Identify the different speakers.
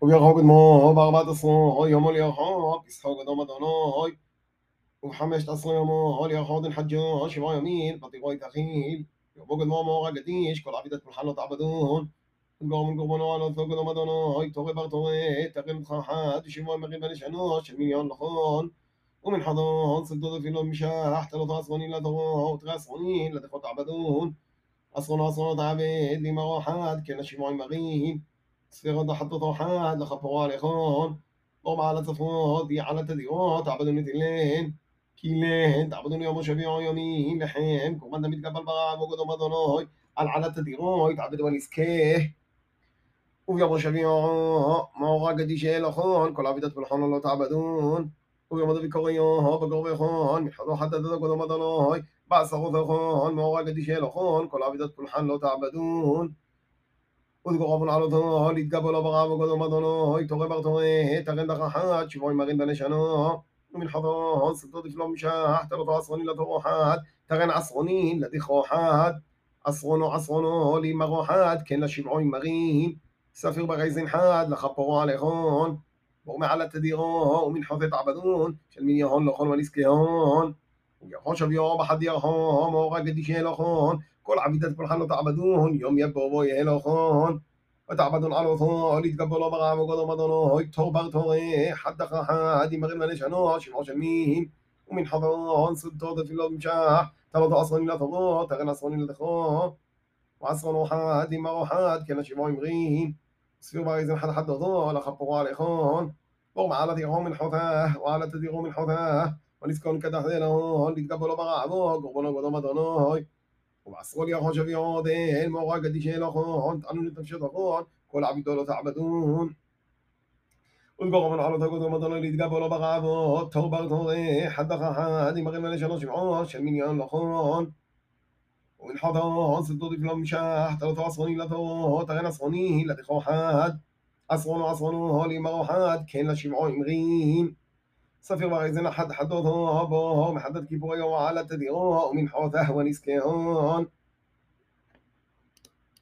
Speaker 1: ويغوغد ما بغبات الصون هو يوم اللي هاك يسحوق دوما دونا هاي وحمش تصل يوم هاي ياخد الحج هاي شفا يمين بطيقاي تخيل يغوغد ما ما غديش كل عبيدة حلو تعبدون قوم قومنا على ثوق دوما دونا هاي توغي بغتوي تقل خاحات شفا مغيب لشعناش المليون لخون ومن حضان صدد في لون مشاح تلو تعصوني لا تغو تغصوني لا تخو تعبدون أصغر أصغر تعبد لما واحد كان شفا مغيب سفيرة حطة واحد لخبوا عليخون قوم على صفوت دي على تديوت عبدون نتلين كيلين. تعبدون يوم شبيع يومين لحم كمان دمت قبل بغا وقدم أدونوي على على تديوت عبد ونسكيه ويوم شبيع ما هو قديش لخون كل عبدت بالحون الله تعبدون. ويوم ذا بكوريو بقرب خون محضو حتى ذا قدم أدونوي بعث خون. ما هو قديش لخون كل عبدت بالحون الله تعبدون. ודגורבון על אותו, להתגבו לו ברב וגודו מדונו, תורה בר תורה, תרן דרך אחת, שבועי מרין בנשנו, ומנחתו, סרטו דפלו משח, תלותו עשרוני לתורו אחד, תרן עשרוני לדיכו אחד, עשרונו עשרונו, לימרו אחד, כן לשבעוי מרין, ספיר ברייזן חד, לכפורו עליכון, ומעל תדירו, ומנחותת עבדון, של מין יהון לכל ולזכהון, ويخون شب يوم أحد يخون وغا قديش يلخون. كل عبيدات كل حلو تعبدون يوم يبقوا بو يلخون. وتعبدون على وثون يتقبلوا بغا وقضوا مضنوا يتو بغتو حد خاها هادي مغير ما نشعنوا شفعوا شمين ومن حضرون صدود في اللوم شاح تلطوا أصلا لا تضوه تغنى أصلا لا تخوه وعصرا وحاد ما وحاد كان شبعوا يمغين سفير بايزن حد حد ضوه لخبوا على إخون وهم على تيغهم من حثاه وعلى تديغهم من حثاه ונזכון קדח דלו, להתגבלו ברעבו, גורבנו גודו מדונוי, وعصر لي أخوان شفيعون دين مورا قديش لخون تعنون التفشيط أخوان كل عبيدو لا تعبدون والقوم من عرض قدر مدن اللي تقابلوا بغابو توبة توضي حد خاحد مغير من شنو شفعون شمين يان لخون ومن حضان ستو ضيف لهم شاح تلو عصروني لتو تغين عصروني لتخو حد عصرون عصرون هولي مغو حد كين لشمعون مغين سفير بغيزنا حد حدوثه بو محدد كيفو يوم على تديروه ومن حوثه ونسكيهون